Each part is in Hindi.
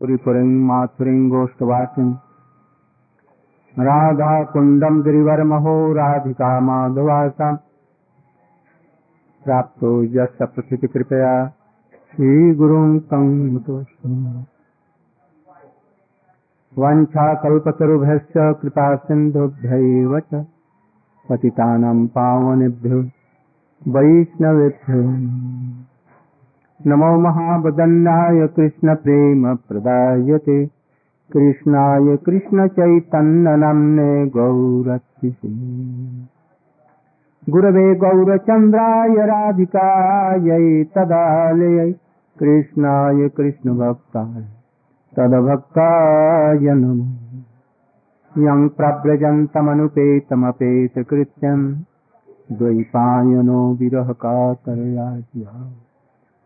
पुरीपुरीं माथुरीं गोष्ठवासिं। राधाकुण्डं गिरिवरमहो, राधिका माधवासाम् प्राप्तो यस्य प्रथितिकृपया श्रीगुरुं तं मुतोऽस्मि वाञ्छाकल्पतरुभ्यश्च कृपा सिन्धुभ्यैव च पतितानां पावनेभ्यो, वैष्णवेभ्यो। नमो महावदन्नाय कृष्णप्रेमप्रदायते। कृष्णाय कृष्णचैतन्यनाम्ने गौरतिषे गुरवे गौरचन्द्राय राधिकायै तदालयै कृष्णाय कृष्णभक्ताय तदभक्ताय नमः। यं प्रव्रजन्तमनुपेतमपेतकृत्यम् द्वैपायनो विरहकातरया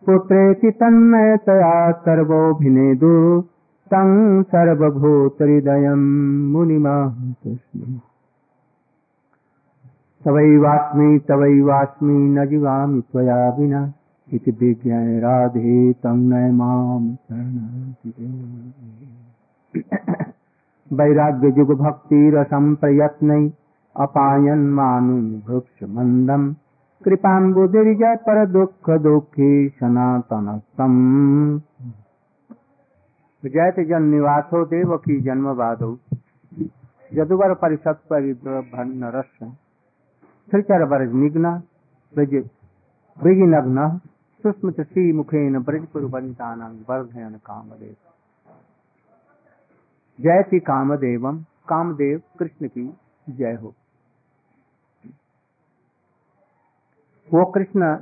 पुत्रेति तन्मयतया सर्वोऽभिनेदु। तं सर्वभूतहृदयं मुनिमाहतस्मि। तवैवास्मि तवैवास्मि न जीवामि त्वया विना। इति विज्ञाय राधे तं नय माँ वैराग्य जुग भक्ति रसम प्रयत्न अपायन मानु भुक्ष मंदम कृपाम्बुदिर्ज पर दुख दुखी सनातन जयत जन निवासो देव की जन्म बाधो। यदुवर परिषद भन्न रस त्रिचर बरज सुस्मित श्री मुखेन ब्रजपुर वनितानां वर्धयन कामदेव। जयति कामदेवम। कामदेव, कृष्ण की जय हो। वो कृष्ण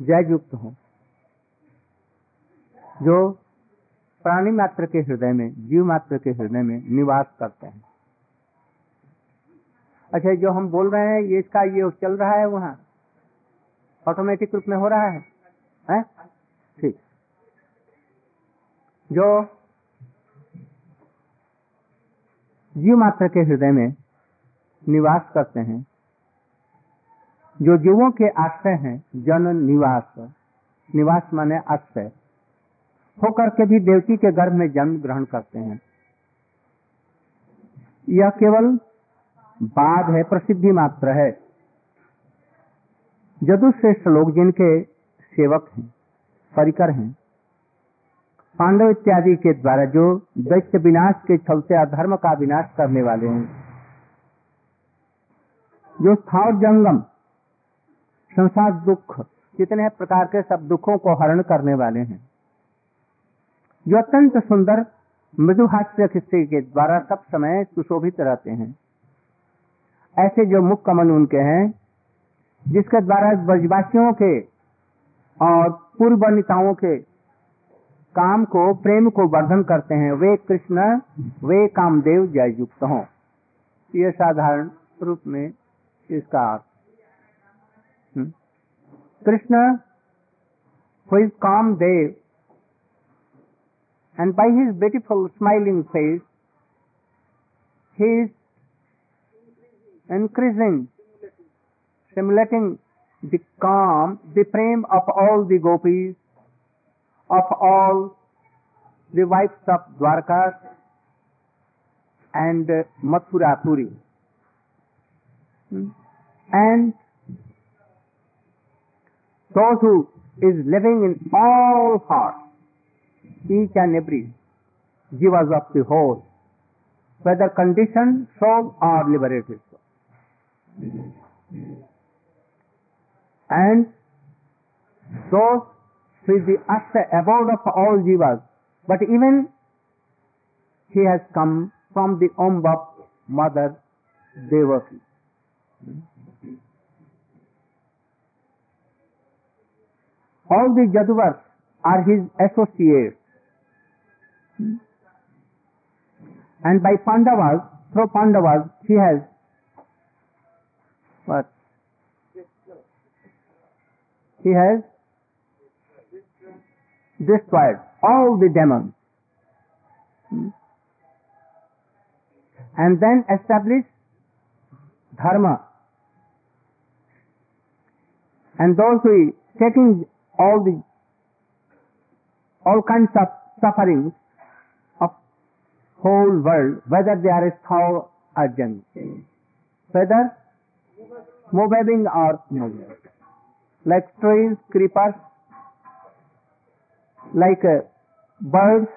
जय युक्त हो, जो प्राणी मात्र के हृदय में, जीव मात्र के हृदय में निवास करते हैं। अच्छा जो हम बोल रहे हैं, ये इसका ये चल रहा है वहाँ ऑटोमेटिक रूप में हो रहा है, हैं? ठीक। जो जीव मात्र के हृदय में निवास करते हैं जो जीवों के आश्रय हैं जन निवास। निवास माने आश्रय। होकर के भी देवकी के गर्भ में जन्म ग्रहण करते हैं। यह केवल बाद है, प्रसिद्धि मात्र है। जदुश्रेष्ठ लोग जिनके सेवक हैं, परिकर हैं, पांडव इत्यादि के द्वारा जो दैत्य विनाश के छलते अधर्म का विनाश करने वाले हैं, जो स्थावर जंगम संसार दुख, कितने प्रकार के सब दुखों को हरण करने वाले हैं। जो अत्यंत सुंदर मृदु हास्य के द्वारा सब समय सुशोभित रहते हैं। ऐसे जो मुख कमल उनके हैं, जिसके द्वारा ब्रजवासियों के और पूर्व नेताओं के काम को, प्रेम को वर्धन करते हैं, वे कृष्ण, वे कामदेव जय युक्त हों। ये साधारण रूप में इसका अर्थ Hmm? Krishna, who is calm Dev, and by his beautiful smiling face, he is increasing, simulating the calm, the fame of all the gopis, of all the wives of Dwarka and uh, Mathura Puri. Hmm? And those who is living in all hearts, each and every jivas of the whole, whether conditioned soul or liberated soul. And those who is the Ashta abode of all jivas, but even he has come from the womb of Mother Devaki. All the Jaduvas are his associates. And by Pandavas, through Pandavas, he has what? He has destroyed all the demons. And then established dharma. And those who taking all the all kinds of sufferings of whole world, whether they are small or giant, whether moving or moving, like trees, creepers, like uh, birds,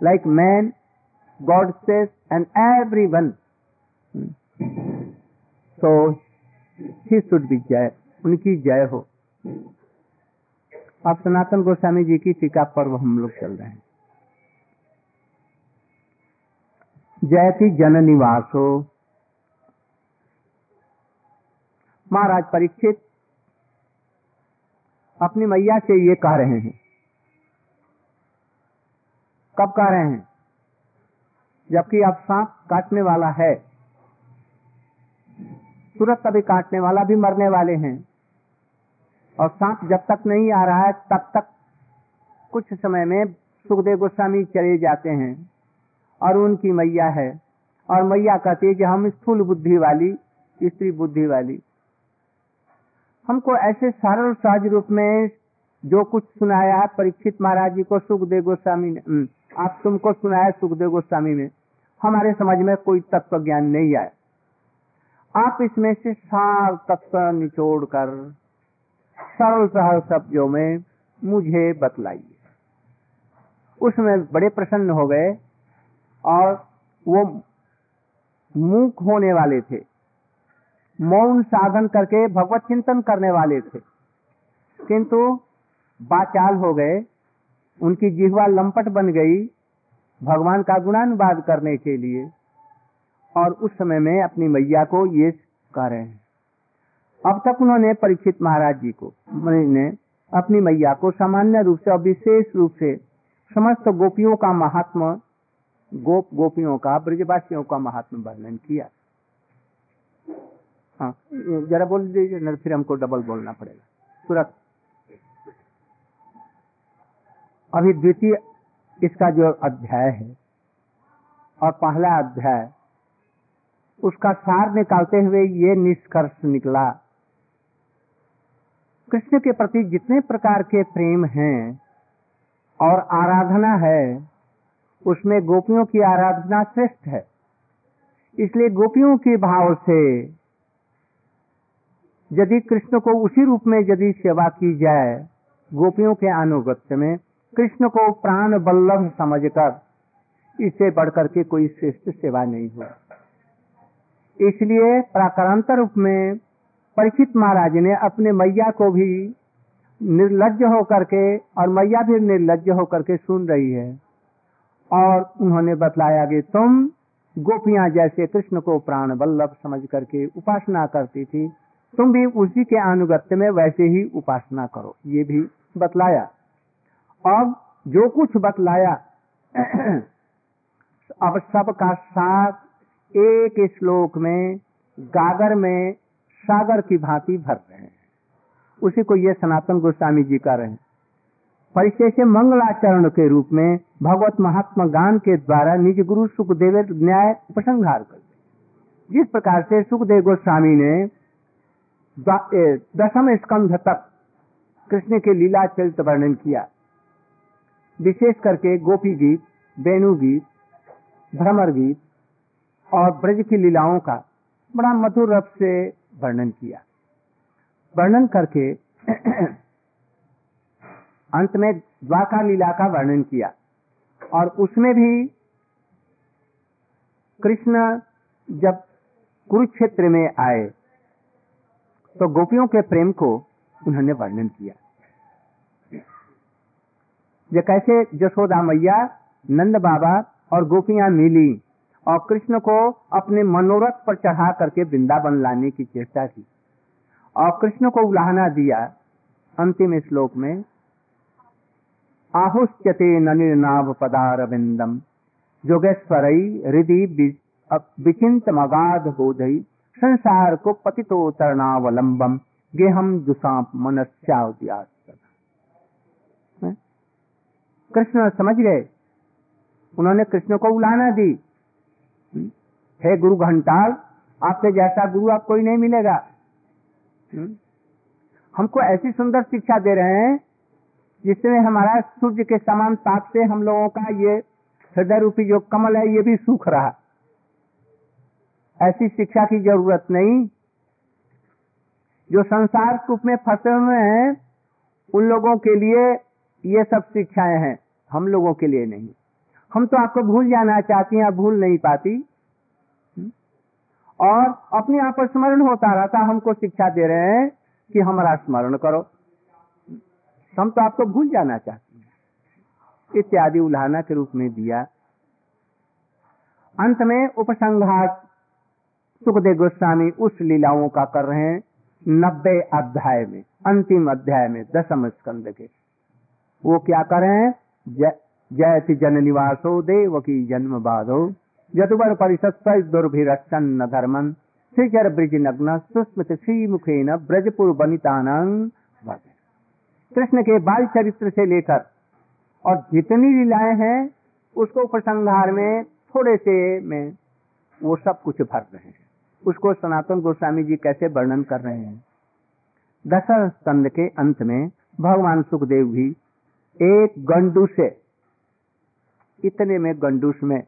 like man, goddesses, and everyone. So he should be जय उनकी जय हो अब सनातन गोस्वामी जी की टीका पर्व हम लोग चल रहे हैं। जयति जन निवासो महाराज परीक्षित, अपनी मैया से ये कह रहे हैं। कब कह रहे हैं? जबकि अब सांप काटने वाला है। तुरंत कभी काटने वाला भी मरने वाले हैं। और सांप जब तक नहीं आ रहा है, तब तक कुछ समय में सुखदेव गोस्वामी चले जाते हैं और उनकी मैया है। और मैया कहती है कि हम स्थूल बुद्धि वाली, स्त्री बुद्धि वाली। हमको ऐसे सरल सहज रूप में जो कुछ सुनाया परीक्षित महाराज जी को, सुखदेव गोस्वामी ने आप तुमको सुनाया सुखदेव गोस्वामी में हमारे समझ में कोई तत्व ज्ञान नहीं आया। आप इसमें से सार तत्व निचोड़ कर सरल सरल शब्दों में मुझे बतलाइए। उसमें बड़े प्रसन्न हो गए और वो मूक होने वाले थे। मौन साधन करके भगवत चिंतन करने वाले थे। किंतु बाचाल हो गए, उनकी जिहवा लंपट बन गई भगवान का गुणानुवाद करने के लिए। और उस समय में अपनी मैया को ये कह रहे हैं। अब तक उन्होंने परीक्षित महाराज जी को ने अपनी मैया को सामान्य रूप से और विशेष रूप से समस्त गोपियों का महात्मा, गोप गोपियों का, ब्रजवासियों का महात्मा वर्णन किया। हाँ जरा बोल दीजिए, नहीं फिर हमको डबल बोलना पड़ेगा। तुरंत। अभी द्वितीय इसका जो अध्याय है, और पहला अध्याय, उसका सार निकालते हुए ये निष्कर्ष निकला। कृष्ण के प्रति जितने प्रकार के प्रेम हैं और आराधना है, उसमें गोपियों की आराधना श्रेष्ठ है। इसलिए गोपियों के भाव से यदि कृष्ण को उसी रूप में यदि सेवा की जाए, गोपियों के अनुगत्य में, कृष्ण को प्राण बल्लभ समझकर इससे बढ़कर के कोई श्रेष्ठ सेवा नहीं हो इसलिए प्राकारांतर रूप में परीक्षित महाराज ने अपने मैया को भी निर्लज होकर के, और मैया भी निर्लज होकर के सुन रही है। और उन्होंने बतलाया कि तुम गोपियाँ जैसे कृष्ण को प्राण बल्लभ समझ करके उपासना करती थी, तुम भी उसी के अनुगत्य में वैसे ही उपासना करो। ये भी बतलाया। अब जो कुछ बतलाया, अब सबका साथ एक श्लोक में, गागर में सागर की भांति भर रहे हैं। उसी को ये सनातन गोस्वामी जी कर रहे हैं। परिचय से मंगलाचरण के रूप में भगवत महात्मा गान के द्वारा निज गुरु सुखदेव न्याय उपसंहार कर जिस प्रकार से सुखदेव गोस्वामी ने दसम स्कंध तक कृष्ण के लीला चरित वर्णन किया। विशेष करके गोपी गीत वेणु गीत, भ्रमर गीत और ब्रज की लीलाओं का बड़ा मधुर रस से वर्णन किया। वर्णन करके अंत में द्वाका लीला का वर्णन किया। और उसमें भी कृष्ण जब कुरुक्षेत्र में आए तो गोपियों के प्रेम को उन्होंने वर्णन किया। जो कैसे जसोदा मैया, नंद बाबा और गोपियाँ मिली और कृष्ण को अपने मनोरथ पर चढ़ा करके वृंदावन लाने की चेष्टा की। और कृष्ण को उलाहना दिया अंतिम श्लोक में, आहुष्यते ननिर्नाभ पदार विंदम जोगेश्वर हृदय विचिंत मगाध बोधई संसार को पतितो तरणावलंबम गेहम दुसाप मनस्या कृष्ण समझ गए? उन्होंने कृष्ण को उलाना दी। हे गुरु घंटाल, आपसे जैसा गुरु आप कोई नहीं मिलेगा। हमको ऐसी सुंदर शिक्षा दे रहे हैं, जिसमें हमारा सूर्य के समान ताप से हम लोगों का ये हृदय रूपी जो कमल है, ये भी सूख रहा। ऐसी शिक्षा की ज़रूरत नहीं। जो संसार रूप में फंसे हुए हैं, उन लोगों के लिए ये सब शिक्षाएँ हैं, हम लोगों के लिए नहीं। हम तो आपको भूल जाना चाहती हैं भूल नहीं पाती। और अपने आप पर स्मरण होता रहता, हमको शिक्षा दे रहे हैं कि हमारा स्मरण करो। हम तो आपको भूल जाना चाहते हैं। इत्यादि उल्हाना के रूप में दिया। अंत में उपसंघात सुखदेव गोस्वामी उस लीलाओं का कर रहे हैं नब्बे अध्याय में, अंतिम अध्याय में, दसम स्कंद के। वो क्या कर रहे हैं? जयति जन निवासो, देव की जन्म बाधो। यदुवर श्रीचर ब्रिज नग्न सुस्मित श्री मुखेन ब्रजपुर बनितानंग कृष्ण के बाल चरित्र से लेकर और जितनी लीलाएँ हैं, उसको उपसंहार में थोड़े से में वो सब कुछ भर रहे हैं। उसको सनातन गोस्वामी जी कैसे वर्णन कर रहे हैं? दशरथ स्कंद के अंत में भगवान सुखदेव भी एक गंडूस से, इतने में गंडूस में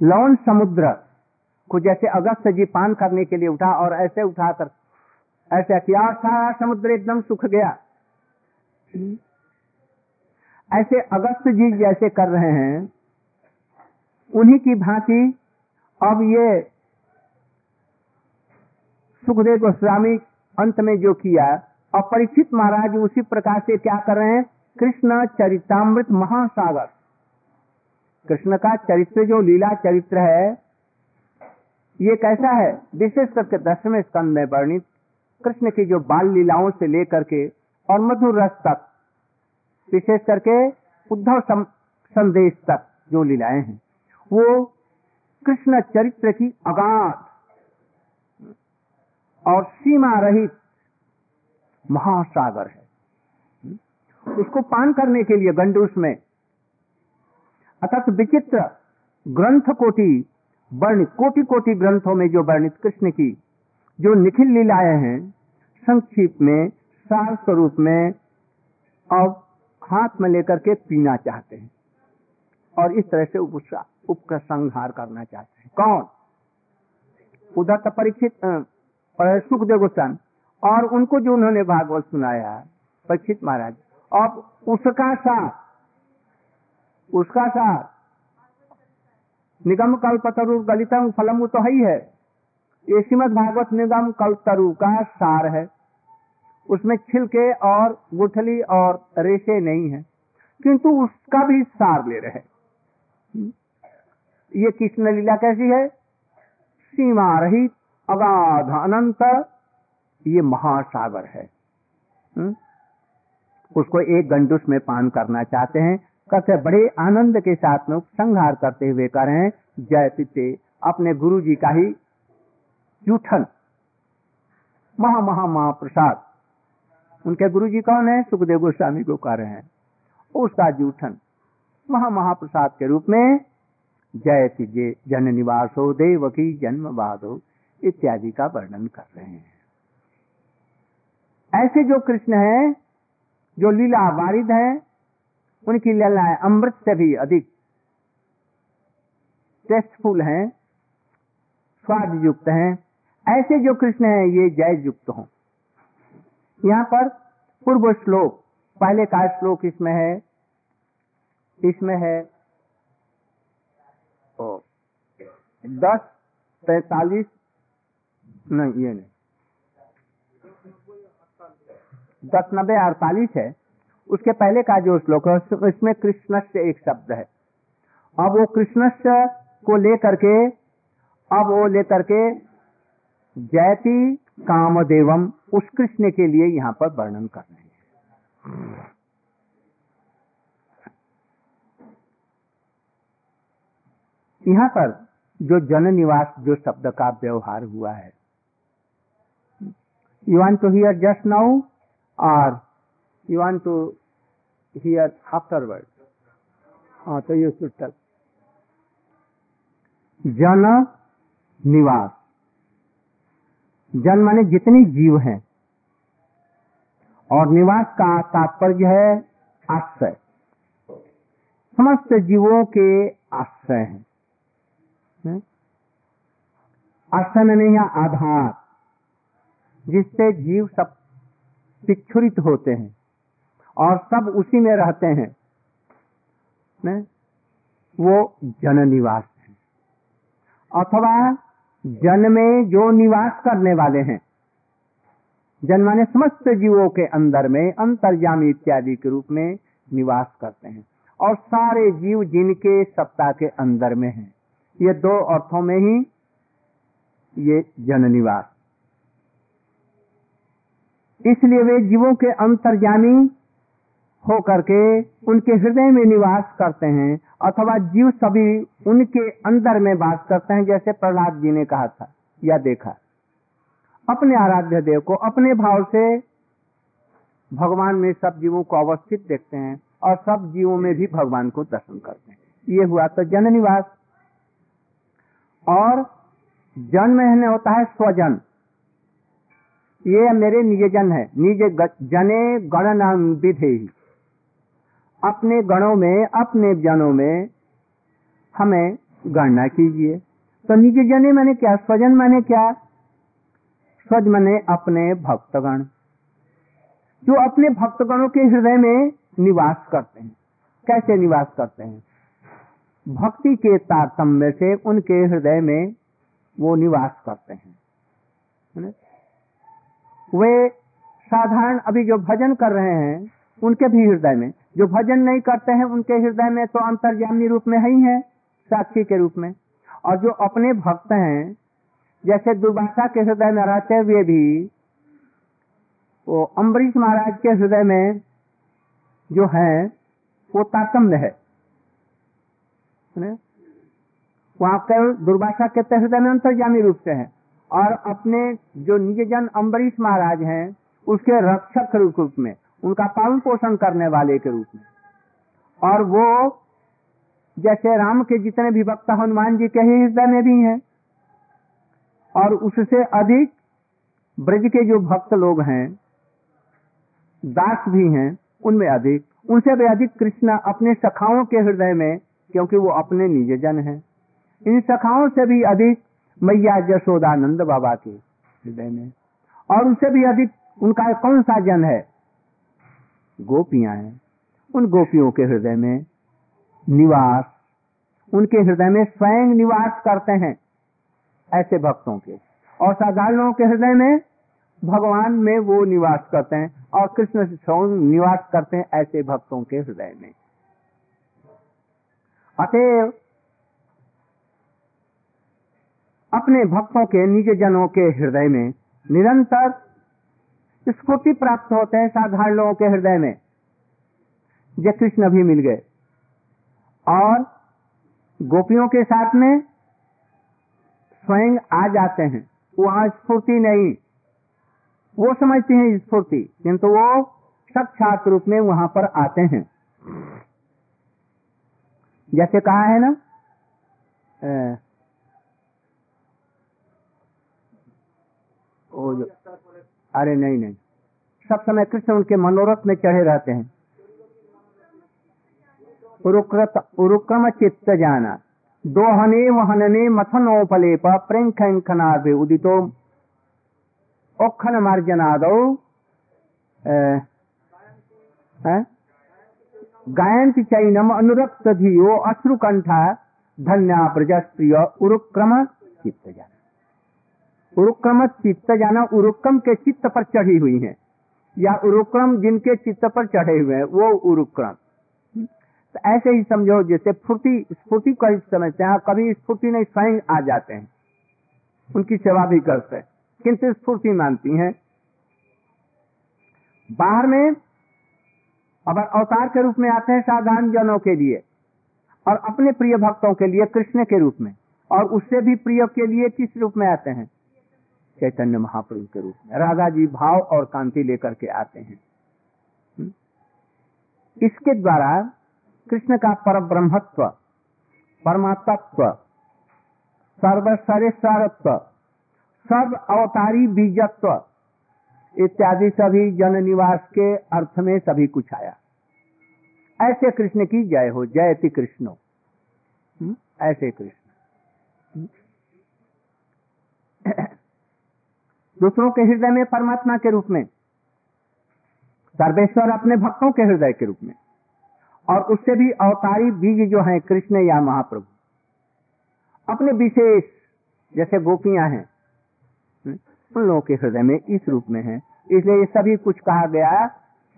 लौन समुद्र को जैसे अगस्त जी पान करने के लिए उठा और ऐसे उठाकर, ऐसे किया, सारा समुद्र एकदम सुख गया। ऐसे अगस्त जी जैसे कर रहे हैं, उन्हीं की भांति अब ये सुखदेव गोस्वामी अंत में जो किया और परीक्षित महाराज उसी प्रकार से क्या कर रहे हैं? कृष्ण चरितामृत महासागर। कृष्ण का चरित्र, जो लीला चरित्र है, ये कैसा है? विशेष करके दसवें स्कंद में वर्णित कृष्ण की जो बाल लीलाओं से लेकर के और मधुर रस तक, विशेष करके उद्धव संदेश तक जो लीलाएँ हैं, वो कृष्ण चरित्र की अगाध और सीमा रहित महासागर है। उसको पान करने के लिए गंडूस में अर्थात विचित्र ग्रंथ कोटि वर्णित कोटि कोटि ग्रंथों में जो वर्णित कृष्ण की जो निखिल लीलाएँ हैं संक्षिप्त में, सार स्वरूप में, और हाथ में लेकर के पीना चाहते हैं। और इस तरह से उपसंहार करना चाहते हैं। कौन? उधर तो परीक्षित सुखदेव गोस्वामी। और उनको जो उन्होंने भागवत सुनाया, परीक्षित महाराज, अब उसका साथ उसका साथ। निगम कल्पतरु गलितम फलम तो है ही है। ये श्रीमद भागवत निगम कल्पतरु का सार है। उसमें छिलके और गुठली और रेशे नहीं है, किंतु उसका भी सार ले रहे ये कृष्ण लीला कैसी है? सीमा रहित, अगाध अनंत, ये महासागर है। उसको एक गंडुस में पान करना चाहते हैं कहते बड़े आनंद के साथ में संहार करते हुए कह रहे हैं, जय पिते अपने गुरु जी का ही जूठन। महा महा महाप्रसाद। उनके गुरु जी कौन है? सुखदेव गोस्वामी को कह रहे हैं। उसका जूठन। महा महाप्रसाद के रूप में, जय तिजे जन निवास हो, देव की जन्म हो, इत्यादि का वर्णन कर रहे हैं। ऐसे जो कृष्ण है, जो लीला वारिद है उनकी लीलाएँ अमृत से भी अधिक टेस्टफुल हैं स्वाद युक्त हैं। ऐसे जो कृष्ण है ये जय युक्त हों। यहाँ पर पूर्व श्लोक पहले का श्लोक इसमें है इसमें है ओ, दस पैतालीस नहीं ये नहीं। दस नब्बे अड़तालीस है। उसके पहले का जो श्लोक है इसमें कृष्ण से एक शब्द है। अब वो कृष्ण को लेकर के अब वो लेकर के जयती कामदेवम, उस कृष्ण के लिए यहाँ पर वर्णन कर रहे हैं। यहाँ पर जो जन निवास जो शब्द का व्यवहार हुआ है। You want to hear just now और you want to hear afterwards? हाँ तो ये should tell. जन निवास जन माने जितनी जीव हैं। और निवास का तात्पर्य है आश्रय। समस्त जीवों के आश्रय हैं। आसन नहीं आधार। जिससे जीव सब पिछुरित होते हैं। और सब उसी में रहते हैं। ने? वो जन निवास है। अथवा जन में जो निवास करने वाले हैं। जन माने समस्त जीवों के अंदर में अंतर्जामी इत्यादि के रूप में निवास करते हैं। और सारे जीव जिनके सत्ता के अंदर में हैं, ये दो अर्थों में ही ये जन निवास इसलिए वे जीवों के अंतर्जामी हो करके उनके हृदय में निवास करते हैं, अथवा जीव सभी उनके अंदर में वास करते हैं, जैसे प्रहलाद जी ने कहा था या देखा। अपने आराध्य देव को, अपने भाव से भगवान में सब जीवों को अवस्थित देखते हैं और सब जीवों में भी भगवान को दर्शन करते हैं। ये हुआ तो जन निवास। और जन्म होता है स्वजन। ये मेरे निज जन है। निज जने गण नाम विधे अपने गणों में, अपने जनों में हमें गणना कीजिए। तो निज जने मैंने क्या, स्वजन मैंने क्या? स्वज मने अपने भक्तगण, जो अपने भक्तगणों के हृदय में निवास करते हैं। कैसे निवास करते हैं? भक्ति के तारतम्य से उनके हृदय में वो निवास करते हैं। वे साधारण अभी जो भजन कर रहे हैं, उनके भी हृदय में। जो भजन नहीं करते हैं, उनके हृदय में तो अंतर्जामी रूप में ही है, साक्षी के रूप में। और जो अपने भक्त हैं, जैसे दुर्भाषा के हृदय में रहते हुए भी, वो अम्बरीश महाराज के हृदय में जो है, वो तातम्य है। वहाँ केवल दुर्भाषा के हृदय में अंतर्जामी रूप से है। और अपने जो निज जन अम्बरीश महाराज हैं, उसके रक्षक रूप में उनका पालन पोषण करने वाले के रूप में। और वो जैसे राम के जितने भी भक्त हनुमान जी के ही हृदय में भी हैं, और उससे अधिक ब्रज के जो भक्त लोग हैं, दास भी हैं, उनमें अधिक। उनसे भी अधिक कृष्ण अपने सखाओं के हृदय में, क्योंकि वो अपने निज जन हैं। इन सखाओं से भी अधिक मैया जशोदानंद बाबा के हृदय में। और उनसे भी अधिक उनका कौन सा जन है? गोपियाँ हैं। उन गोपियों के हृदय में निवास, उनके हृदय में स्वयं निवास करते हैं ऐसे भक्तों के। और साधारण के हृदय में भगवान में वो निवास करते हैं और कृष्ण से निवास करते हैं ऐसे भक्तों के हृदय में। अतएव अपने भक्तों के निज जनों के हृदय में निरंतर स्फूर्ति प्राप्त होते हैं साधारण लोगों के हृदय में। जय कृष्ण भी मिल गए। और गोपियों के साथ में स्वयं आ जाते हैं। वहाँ स्फूर्ति नहीं। वो समझते हैं स्फूर्ति, किंतु वो साक्षात रूप में वहाँ पर आते हैं। जैसे कहा है ना अरे नहीं नहीं। सब समय कृष्ण उनके मनोरथ में चढ़े रहते हैं। उरुक्रम चित्त जाना। दोहने वहनने मथनोपलेप प्रेंखनाभे उदितो। ओखन मार्जनादौ गायंती चैनम अनुरक्त धियो, अश्रुकंठा, धन्या प्रजस्प्रिय उरुक्रम चित्त जाना। उरुक्रम चित्त जाना, उरुक्रम के चित्त पर चढ़ी हुई है। या उरुक्रम जिनके चित्त पर चढ़े हुए हैं, वो उरुक्रम। तो ऐसे ही समझो जैसे फुर्ती स्फूर्ति को समझते हैं, कभी स्फूर्ति नहीं, स्वयं आ जाते हैं। उनकी सेवा भी करते हैं। किंतु स्फूर्ति मानती हैं। बाहर में अब अवतार के रूप में आते हैं साधारण जनों के लिए और अपने प्रिय भक्तों के लिए कृष्ण के रूप में और उससे भी प्रिय के लिए किस रूप में आते हैं? चैतन्य महाप्रभु के रूप में। राधा जी भाव और कांति लेकर के आते हैं। हम्म? इसके द्वारा कृष्ण का पर ब्रह्मत्व परमात्व सर्वसरेश्वरत्व सर्व अवतारी बीजत्व इत्यादि सभी जन निवास के अर्थ में सभी कुछ आया। ऐसे कृष्ण की जय हो जयति कृष्णो। हम्म? ऐसे कृष्ण। दूसरों के हृदय में परमात्मा के रूप में, सर्वेश्वर अपने भक्तों के हृदय के रूप में, और उससे भी अवतारी बीज जो है, कृष्ण या महाप्रभु। अपने विशेष, जैसे गोपियाँ हैं, उन लोगों के हृदय में इस रूप में है। इसलिए ये सभी कुछ कहा गया,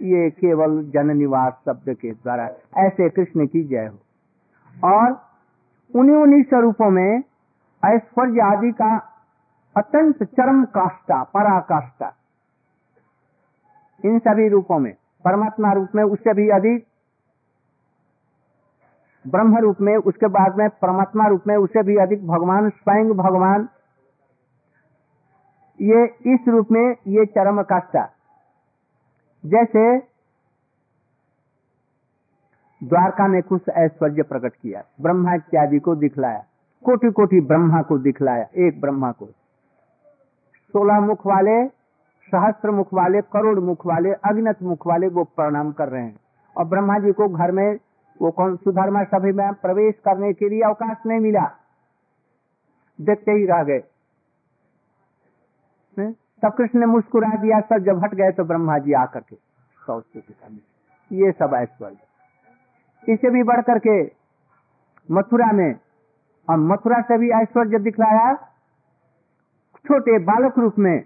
ये केवल जन निवास शब्द के द्वारा, ऐसे कृष्ण की जय हो। और उन्हीं उन्हीं स्वरूपों में ऐश्वर्य आदि का अत्यंत चरम काष्टा पराकाष्ठा। इन सभी रूपों में, परमात्मा रूप में उससे भी अधिक, ब्रह्म रूप में, उसके बाद में परमात्मा रूप में उससे भी अधिक भगवान, स्वयं भगवान। ये, इस रूप में ये चरम काष्टा जैसे, द्वारका ने कुछ ऐश्वर्य प्रकट किया, ब्रह्मा इत्यादि को दिखलाया कोटि कोटि ब्रह्मा को दिखलाया, एक ब्रह्मा को। सोलह मुख वाले, सहस्त्र मुख वाले, करोड़ मुख वाले, अग्नत मुख वाले वो प्रणाम कर रहे हैं। और ब्रह्मा जी को घर में वो कौन सुधर्मा सभी में प्रवेश करने के लिए अवकाश नहीं मिला। देखते ही रह गए। तब कृष्ण ने मुस्कुरा दिया सब जब हट गए तो ब्रह्मा जी आकर के ये सब ऐश्वर्य। इसे भी बढ़ करके मथुरा में, और मथुरा से भी ऐश्वर्य दिखलाया। छोटे बालक रूप में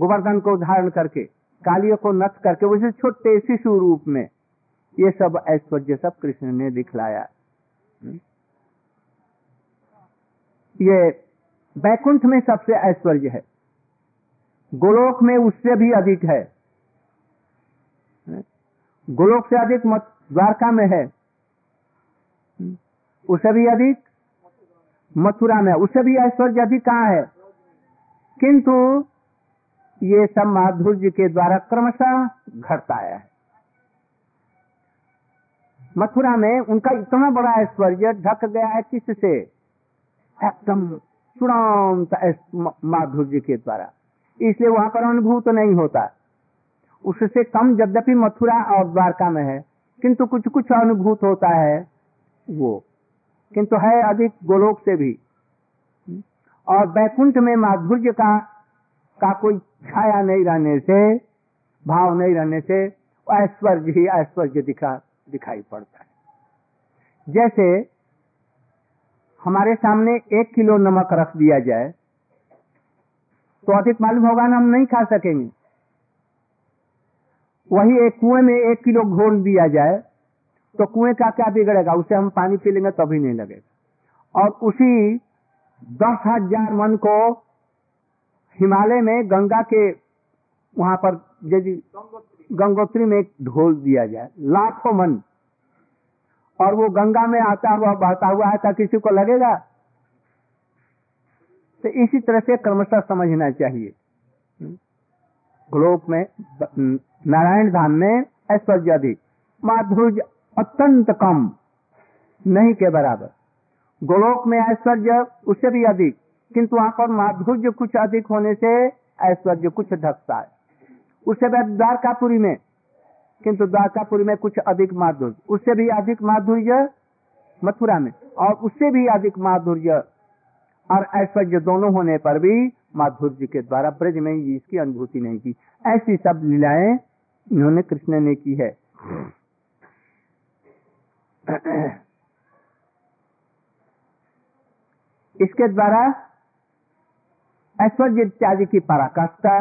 गोवर्धन को धारण करके, कालियों को नथ करके उसे छोटे शिशु रूप में, ये सब ऐश्वर्य सब कृष्ण ने दिखलाया। ये बैकुंठ में सबसे ऐश्वर्य है। गोलोक में उससे भी अधिक है। गोलोक से अधिक द्वारका में है। उससे भी अधिक मथुरा में। उससे भी ऐश्वर्य अधिक कहाँ है? किंतु ये सब माधुर्य के द्वारा क्रमशः घटता है। मथुरा में उनका इतना बड़ा ऐश्वर्य ढक गया है किससे? एकदम चुड़ांत माधुर्य के द्वारा। इसलिए वहाँ पर अनुभूत तो नहीं होता। उससे कम यद्यपि मथुरा और द्वारका में है, किंतु कुछ कुछ अनुभूत होता है वो। किंतु है अधिक गोलोक से भी। और बैकुंठ में माधुर्य का का कोई छाया नहीं रहने से, भाव नहीं रहने से, ऐश्वर्य ही ऐश्वर्य दिखा, दिखाई पड़ता है। जैसे हमारे सामने एक किलो नमक रख दिया जाए तो अधिक मालूम होगा ना हम नहीं खा सकेंगे। वही एक कुएँ में एक किलो घोल दिया जाए तो कुएँ का क्या बिगड़ेगा? उसे हम पानी पी लेंगे तभी नहीं लगेगा। और उसी दस हज़ार मन को हिमालय में गंगा के वहाँ पर यदि गंगोत्री में ढोल दिया जाए। लाखों मन। और वो गंगा में आता हुआ, बहता हुआ आता किसी को लगेगा? तो इसी तरह से क्रमशः समझना चाहिए। ग्लोक में, नारायण धाम में ऐश्वर्य अधिक माधुर्य अत्यंत कम, नहीं के बराबर। गोलोक में ऐश्वर्य उससे भी अधिक, किंतु वहाँ पर माधुर्य कुछ अधिक होने से ऐश्वर्य कुछ ढकता है। उससे भी द्वारकापुरी में, किंतु द्वारकापुरी में कुछ अधिक माधुर्य। उससे भी अधिक माधुर्य मथुरा में, और उससे भी अधिक माधुर्य और ऐश्वर्य दोनों होने पर भी माधुर्य के द्वारा ब्रज में इसकी अनुभूति नहीं की। ऐसी सब लीलाएँ इन्होंने कृष्ण ने की है। इसके द्वारा ऐश्वर्य इत्यादि की पराकाष्ठा,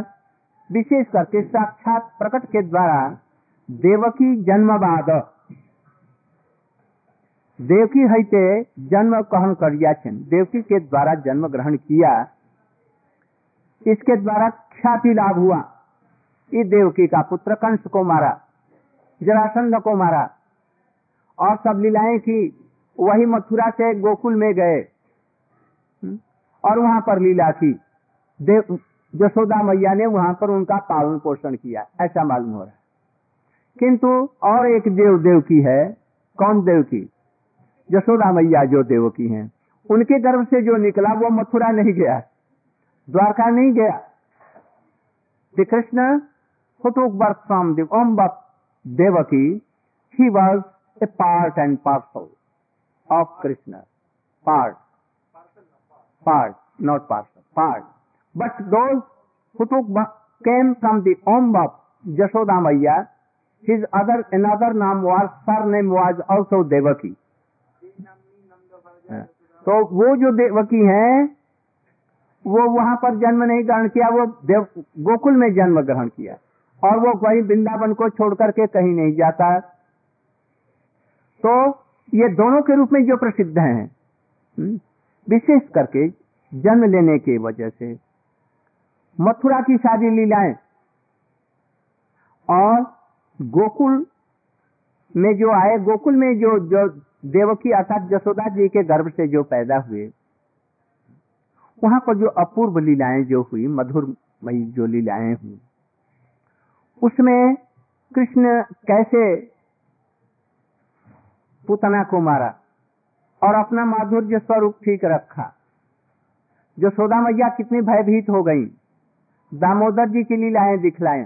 विशेष करके साक्षात प्रकट के द्वारा देवकी जन्मवाद। देवकी हईते जन्म कहन करिया देवकी के द्वारा जन्म ग्रहण किया। इसके द्वारा ख्याति लाभ हुआ। इस देवकी का पुत्र कंस को मारा, जरासंध को मारा। और सब लीलाएँ की वही मथुरा से गोकुल में गए। हम्म, और वहाँ पर लीला की। देव जसोदा मैया ने वहाँ पर उनका पालन पोषण किया ऐसा मालूम हो रहा है। किंतु और एक देव देव की है कौन देव की? यशोदा मैया जो देवकी हैं। उनके गर्भ से जो निकला वो मथुरा नहीं गया। द्वारका नहीं गया। श्री कृष्ण फोटोक birth from Om Devaki he was a part and parcel of Krishna. Part. Part, not parcel. Part. But those who took, came from the womb of Jashoda Maya, his other, another name was, surname was also Devaki. तो वो जो देवकी हैं वो वहाँ पर जन्म नहीं ग्रहण किया वो देव गोकुल में जन्म ग्रहण किया और वो कहीं वृंदावन को छोड़ करके कहीं नहीं जाता तो ये दोनों के रूप में जो प्रसिद्ध हैं हम्म, विशेष करके जन्म लेने की वजह से मथुरा की शादी लीलाएँ और गोकुल में जो आए गोकुल में जो जो देवकी अर्थात जसोदा जी के गर्भ से जो पैदा हुए वहाँ पर जो अपूर्व लीलाएँ जो हुई मधुर जो लीलाएँ हुई उसमें कृष्ण कैसे पुतना को मारा और अपना माधुर्य स्वरूप ठीक रखा। जो सोदा मैया कितनी भयभीत हो गई, दामोदर जी की लीलाएँ दिखलाए,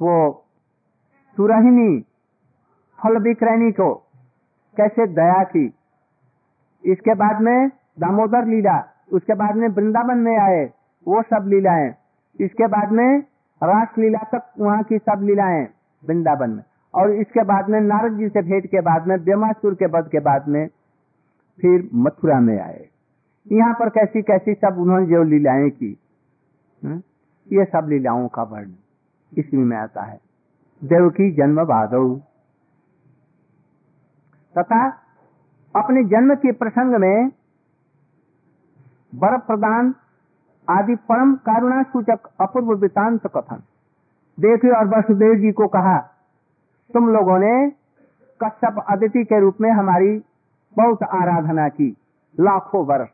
वो सुरहिनी फल विक्रयणी को कैसे दया की। इसके बाद में दामोदर लीला, उसके बाद में वृंदावन में आए, वो सब लीलाएँ। इसके बाद में रास लीला तक वहाँ की सब लीलाएँ वृंदावन में। और इसके बाद में नारद जी से भेंट के बाद में बेमासुर के वध के बाद में फिर मथुरा में आए। यहाँ पर कैसी कैसी सब उन्होंने जो लीलाएँ की हम्म, ये सब लीलाओं का वर्णन इसमें में आता है। देव की जन्म बाधव तथा अपने जन्म के प्रसंग में वर प्रदान आदि परम कारुणा सूचक अपूर्व वृतांत कथन। देखिए और वसुदेव जी को कहा तुम लोगों ने कश्यप अदिति के रूप में हमारी बहुत आराधना की, लाखों वर्ष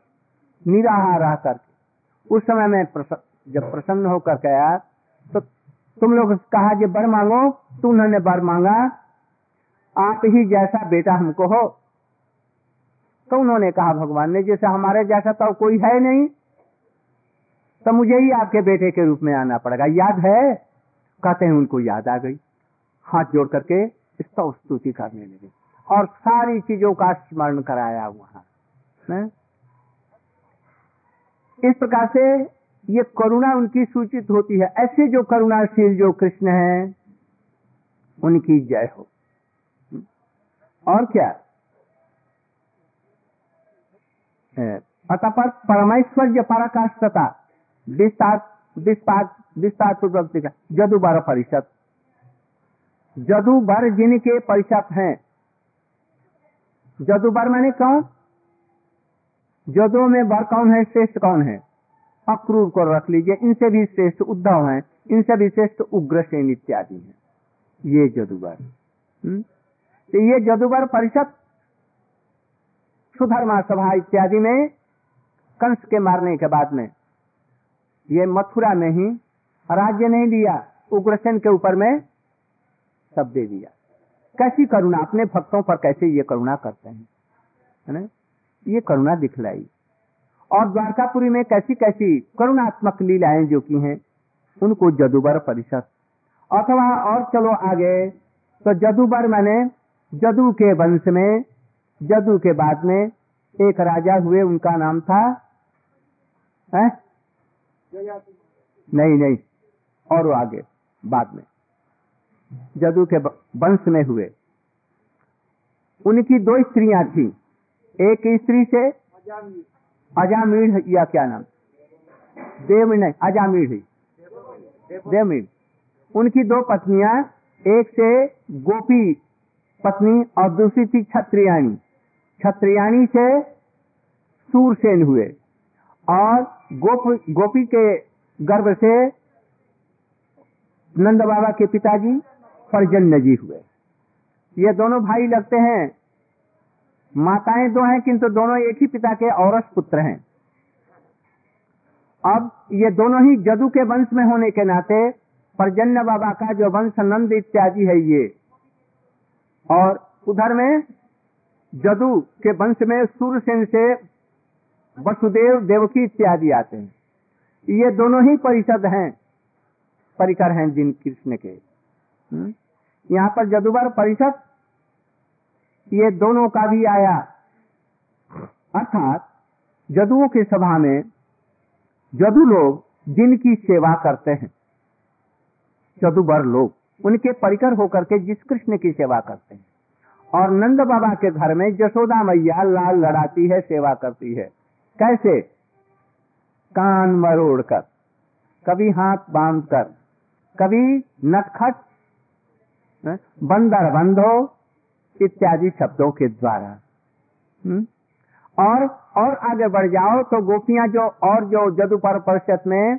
निराहार रह करके। उस समय में जब प्रसन्न होकर गया तो तुम लोग कहा जो बर मांगो तो उन्होंने बर मांगा। आप ही जैसा बेटा हमको हो। तो उन्होंने कहा, भगवान ने, जैसे हमारे जैसा तो कोई है नहीं तो मुझे ही आपके बेटे के रूप में आना पड़ेगा। याद है? कहते हैं, उनको याद आ गई। हाथ जोड़ करके इसका स्तुति करने लगे। और सारी चीज़ों का स्मरण कराया वहाँ इस प्रकार से ये करुणा उनकी सूचित होती है। ऐसे जो करुणाशील जो कृष्ण है, उनकी जय हो। और क्या? अतः पर परमेश्वर्य पराकाष्ठता, विस्तार विस्तार विस्तार पूर्वक जदुबर परिषद। जदुबर जिनके परिषद हैं। जदुबर मैंने कौन? जदुओं में बर कौन है? श्रेष्ठ कौन है? अक्रूर को रख लीजिए। इनसे भी श्रेष्ठ उद्धव हैं। इनसे भी श्रेष्ठ उग्रसेन इत्यादि हैं। ये जदुबर। हम्म? तो ये जदुबर परिषद, सुधर्मा सभा इत्यादि में कंस के मारने के बाद में। ये मथुरा में ही राज्य नहीं दिया उग्रसेन के ऊपर में सब दे दिया। कैसी करुणा? अपने भक्तों पर कैसे ये करुणा करते हैं? है ना? ये करुणा दिखलाई। और द्वारकापुरी में कैसी कैसी करुणात्मक लीलाएँ जो की हैं उनको जदुबर परिषद। अथवा और चलो आगे तो जदुबर मैंने जदू के वंश में जदू के बाद में एक राजा हुए उनका नाम था है? नहीं नहीं और आगे बाद में। जदू के वंश में हुए। उनकी दो स्त्रियाँ थी। एक स्त्री से अजामीढ़ या क्या नाम? देव नहीं अजामीढ़ देवमीढ़ उनकी दो पत्नियाँ, एक से गोपी पत्नी और दूसरी थी छत्रियाणी छत्रियाणी से सूरसेन हुए और गोप, गोपी के गर्भ से नंद बाबा के पिताजी परजन्य जी हुए। ये दोनों भाई लगते हैं। माताएँ दो हैं, किंतु दोनों एक ही पिता के औरस पुत्र हैं। अब ये दोनों ही जदू के वंश में होने के नाते परजन्य बाबा का जो वंश नंद इत्यादि है ये। और उधर में जदू के वंश में सूर्यसेन से वसुदेव देवकी इत्यादि आते हैं। ये दोनों ही परिषद हैं, परिकर हैं जिन कृष्ण के। हुँ? यहाँ पर जदुबर परिषद, ये दोनों का भी आया। अर्थात, जदुओं की सभा में जदु लोग जिनकी सेवा करते हैं जदुबर लोग, उनके परिकर होकर के जिस कृष्ण की सेवा करते हैं। और नंद बाबा के घर में जसोदा मैया लाल लड़ाती है, सेवा करती है। कैसे? कान मरोड़ कर कभी हाथ बाँध कर कभी नटखट बंदर बंधो इत्यादि शब्दों के द्वारा। हम्म? और और आगे बढ़ जाओ तो गोपियाँ जो और जो जदुपर परिषद में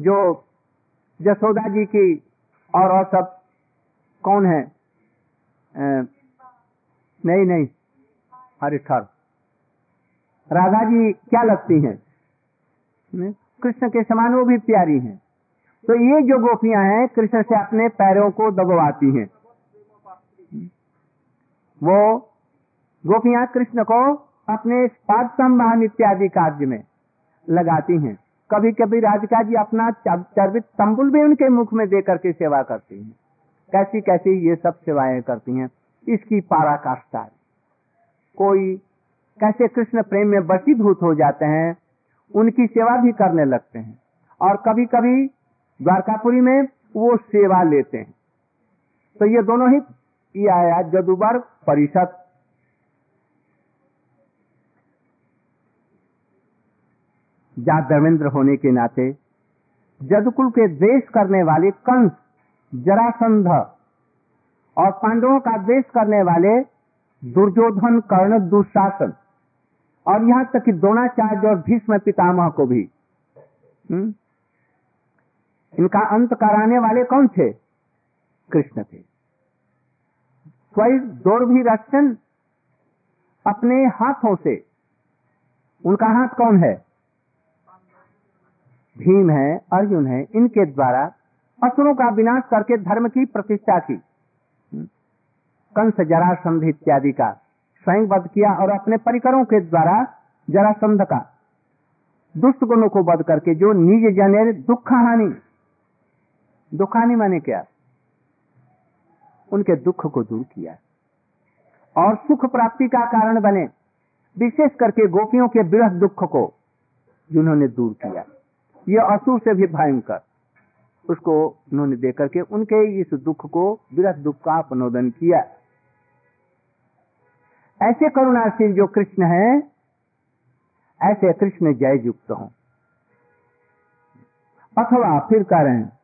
जो जसोदा जी की और और सब कौन है? आ, नहीं नहीं अरे ठर राधा जी क्या लगती हैं? कृष्ण के समान वो भी प्यारी हैं। तो ये जो गोपियाँ हैं, कृष्ण से अपने पैरों को दबवाती हैं। वो गोपियाँ कृष्ण को अपने पाद संवाहन इत्यादि कार्य में लगाती हैं। कभी कभी राधिका जी अपना चर्वित तंबुल भी उनके मुख में दे करके सेवा करती हैं। कैसी कैसी ये सब सेवाएँ करती हैं। इसकी पाराकाष्ठा कोई कैसे कृष्ण प्रेम में बसीभूत हो जाते हैं, उनकी सेवा भी करने लगते हैं। और कभी कभी द्वारकापुरी में वो सेवा लेते हैं। तो ये दोनों ही ये आया जदुबर परिषद। जा धर्मेंद्र होने के नाते जदकुल के द्वेष करने वाले कंस जरासंध और पांडवों का द्वेष करने वाले दुर्योधन कर्ण दुशासन और यहाँ तक कि द्रोणाचार्य और भीष्म पितामह को भी। हुँ? इनका अंत कराने वाले कौन थे? कृष्ण थे। भी रक्षण अपने हाथों से, उनका हाथ कौन है? भीम है, अर्जुन है, इनके द्वारा असुरों का विनाश करके धर्म की प्रतिष्ठा की। कंस जरासंध इत्यादि का स्वयं वध किया और अपने परिकरों के द्वारा जरासंध का। दुष्ट गुणों को वध करके जो निज जने दुख हानि दुखानी माने क्या? उनके दुख को दूर किया और सुख प्राप्ति का कारण बने, विशेष करके गोपियों के बृहद दुख को जिन्होंने दूर किया। यह असुर से भी भयंकर। उसको उन्होंने देख करके उनके इस दुख को विरह दुख का अपनोदन किया। ऐसे करुणाशील जो कृष्ण है, ऐसे कृष्ण जय युक्त हो। अथवा फिर हैं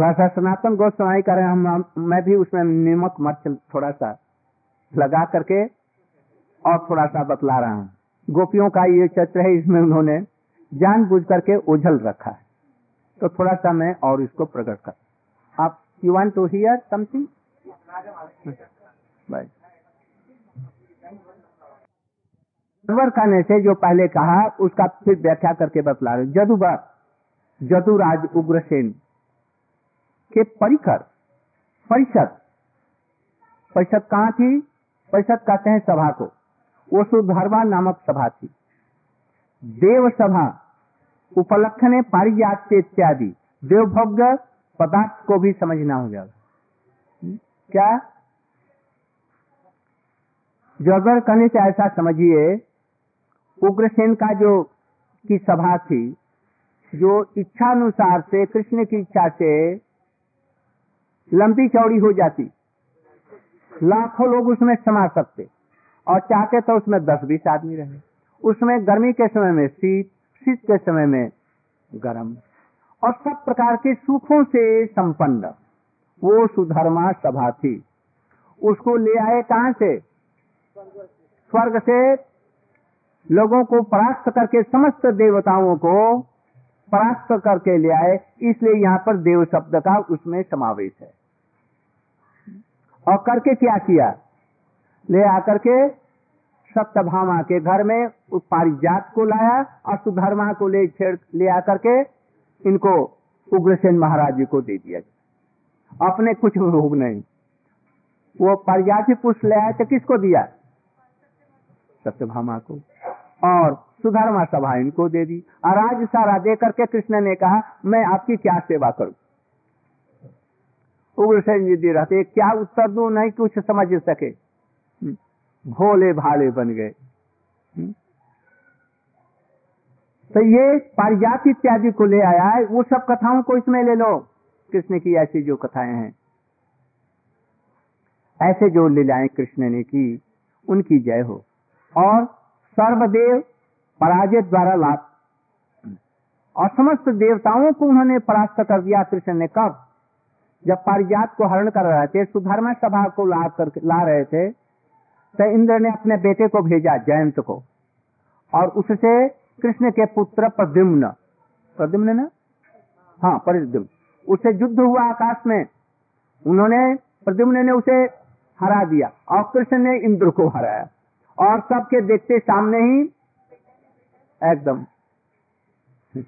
थोड़ा सा सनातन गोस्वामी कर रहे हैं हम, मैं भी उसमें निमक मर्च थोड़ा सा लगा करके और थोड़ा सा बतला रहा हूँ। गोपियों का ये चत्र है, इसमें उन्होंने जान बुझ करके ओझल रखा है। तो थोड़ा सा मैं और इसको प्रकट कर। आप you want to hear something server खाने से जो पहले कहा, उसका फिर व्याख्या करके बतला रहे जदुबा जदुराज उग्रसेन। के परिकर, परिषद। परिषद कहाँ थी? परिषद कहते हैं सभा को। वो सुधर्वा नामक सभा थी। देव सभा उपलक्षण पारिजात इत्यादि। देवभोग्य पदार्थ को भी समझना हो जाएगा। हम्म? क्या? अगर कहने से ऐसा समझिए, उग्रसेन का जो, की सभा थी, जो इच्छा अनुसार से, कृष्ण की इच्छा से लंबी चौड़ी हो जाती। लाखों लोग उसमें समा सकते। और चाहते तो उसमें दस बीस आदमी रहे। उसमें गर्मी के समय में शीत शीत के समय में गर्म। और सब प्रकार के सुखों से संपन्न। वो सुधर्मा सभा थी। उसको ले आए कहाँ से? स्वर्ग से। लोगों को परास्त करके, समस्त देवताओं को परास्त करके ले आए। इसलिए यहाँ पर देव शब्द का उसमें समावेश है। और करके क्या किया? ले आकर के सप्तभामा के घर में उस पारिजात को लाया और सुधर्मा को ले छेड़, ले आकर के इनको उग्रसेन महाराज जी को दे दिया। अपने कुछ भोग नहीं। वो पारिजात पुष्प ले आए तो किसको दिया? सत्यभामा को। और सुधर्मा सभा इनको दे दी। और आज सारा दे करके कृष्ण ने कहा, मैं आपकी क्या सेवा करूँ? उग्रसेन जी दी रहते क्या उत्तर दू? नहीं कुछ समझ सके। हम्म, भोले भाले बन गए। हम्म। तो ये पारिजात इत्यादि को ले आया है वो सब कथाओं को इसमें ले लो। कृष्ण की ऐसी जो कथाएँ हैं। ऐसे जो लीलाएँ कृष्ण ने की उनकी जय हो। और सर्वदेव पराजय द्वारा लाभ और समस्त देवताओं को उन्होंने परास्त कर दिया कृष्ण ने कब? जब पारिजात को हरण कर रहे थे, सुधर्मा सभा को ला कर, ला रहे थे तो इंद्र ने अपने बेटे को भेजा जयंत को। और उससे कृष्ण के पुत्र प्रद्युम्न। प्रद्युम्न ना? हाँ प्रद्युम्न। उससे युद्ध हुआ आकाश में। उन्होंने, प्रद्युम्न ने उसे हरा दिया और कृष्ण ने इंद्र को हराया। और सबके देखते सामने ही एकदम।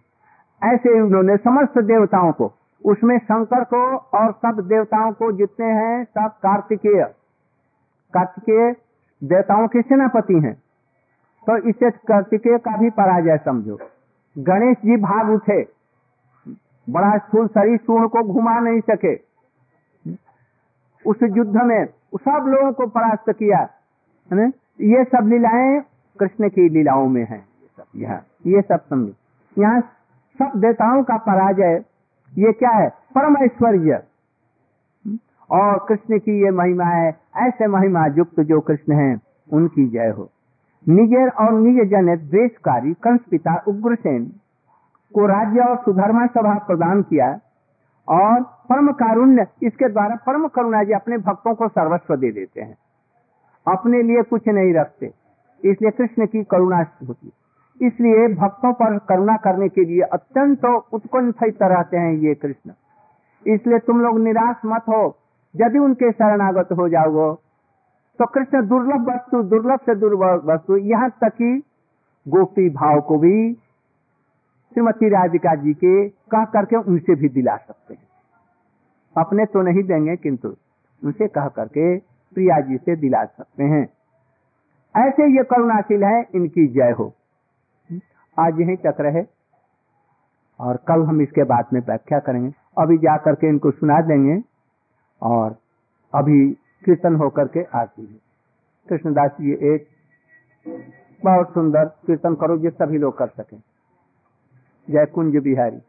ऐसे उन्होंने समस्त देवताओं को उसमें शंकर को और सब देवताओं को जितने हैं, सब कार्तिकेय। कार्तिकेय देवताओं के सेनापति हैं। तो इसे कार्तिकेय का भी पराजय समझो। गणेश जी भाग उठे। बड़ा स्थूल शरीर सूर्य को घुमा नहीं सके। उस युद्ध में सब लोगों को परास्त किया। है ये सब लीलाएँ कृष्ण की लीलाओं में है। ये सब समझो। यहाँ सब देवताओं का पराजय ये क्या है? परम ऐश्वर्य। और कृष्ण की ये महिमा है, ऐसे महिमा युक्त जो कृष्ण है, उनकी जय हो। निजर और निज जन द्वेषकारी कंस पिता उग्रसेन को राज्य और सुधर्मा सभा प्रदान किया और परम कारुण्य इसके द्वारा परम करुणा जी अपने भक्तों को सर्वस्व दे देते हैं। अपने लिए कुछ नहीं रखते, इसलिए कृष्ण की करुणा होती इसलिए भक्तों पर करुणा करने के लिए अत्यंत उत्कंठित रहते हैं ये कृष्ण। इसलिए तुम लोग निराश मत हो। यदि उनके शरणागत हो जाओगे तो कृष्ण दुर्लभ वस्तु, दुर्लभ से दुर्लभ वस्तु यहाँ तक कि गोपी भाव को भी श्रीमती राधिका जी के कह करके उनसे भी दिला सकते हैं। अपने तो नहीं देंगे, किंतु उनसे कह करके प्रिया जी से दिला सकते हैं। ऐसे ये करुणाशील है, इनकी जय हो। आज यही चक्र है। और कल हम इसके बाद में व्याख्या करेंगे। अभी जा करके इनको सुना देंगे और अभी कीर्तन होकर के आती है। कृष्णदास जी एक बहुत सुंदर कीर्तन करो जो सभी लोग कर सके। जय कुंज बिहारी।